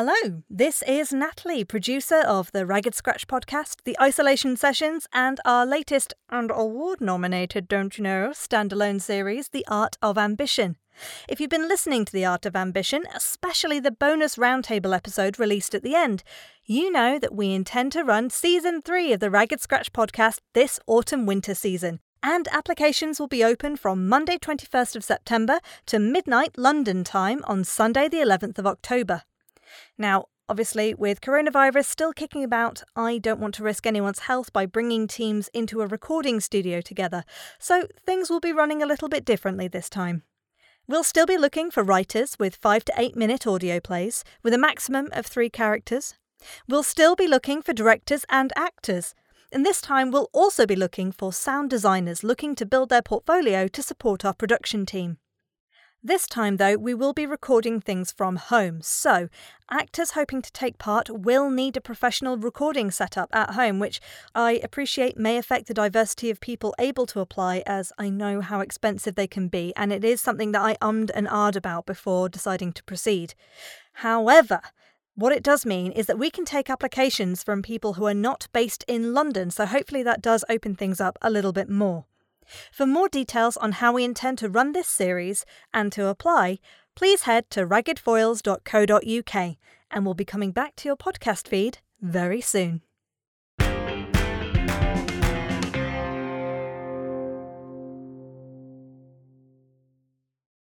Hello, this is Natalie, producer of the Ragged Scratch podcast, the Isolation Sessions, and our latest and award nominated, don't you know, standalone series, The Art of Ambition. If you've been listening to The Art of Ambition, especially the bonus roundtable episode released at the end, you know that we intend to run season three of the Ragged Scratch podcast this autumn winter season. And applications will be open from Monday 21st of September to midnight London time on Sunday the 11th of October. Now, obviously, with coronavirus still kicking about, I don't want to risk anyone's health by bringing teams into a recording studio together, so things will be running a little bit differently this time. We'll still be looking for writers with 5 to 8 minute audio plays, with a maximum of three characters. We'll still be looking for directors and actors. And this time, we'll also be looking for sound designers looking to build their portfolio to support our production team. This time, though, we will be recording things from home, so actors hoping to take part will need a professional recording setup at home, which I appreciate may affect the diversity of people able to apply, as I know how expensive they can be, and it is something that I ummed and ahed about before deciding to proceed. However, what it does mean is that we can take applications from people who are not based in London, so hopefully that does open things up a little bit more. For more details on how we intend to run this series and to apply, please head to raggedfoils.co.uk and we'll be coming back to your podcast feed very soon.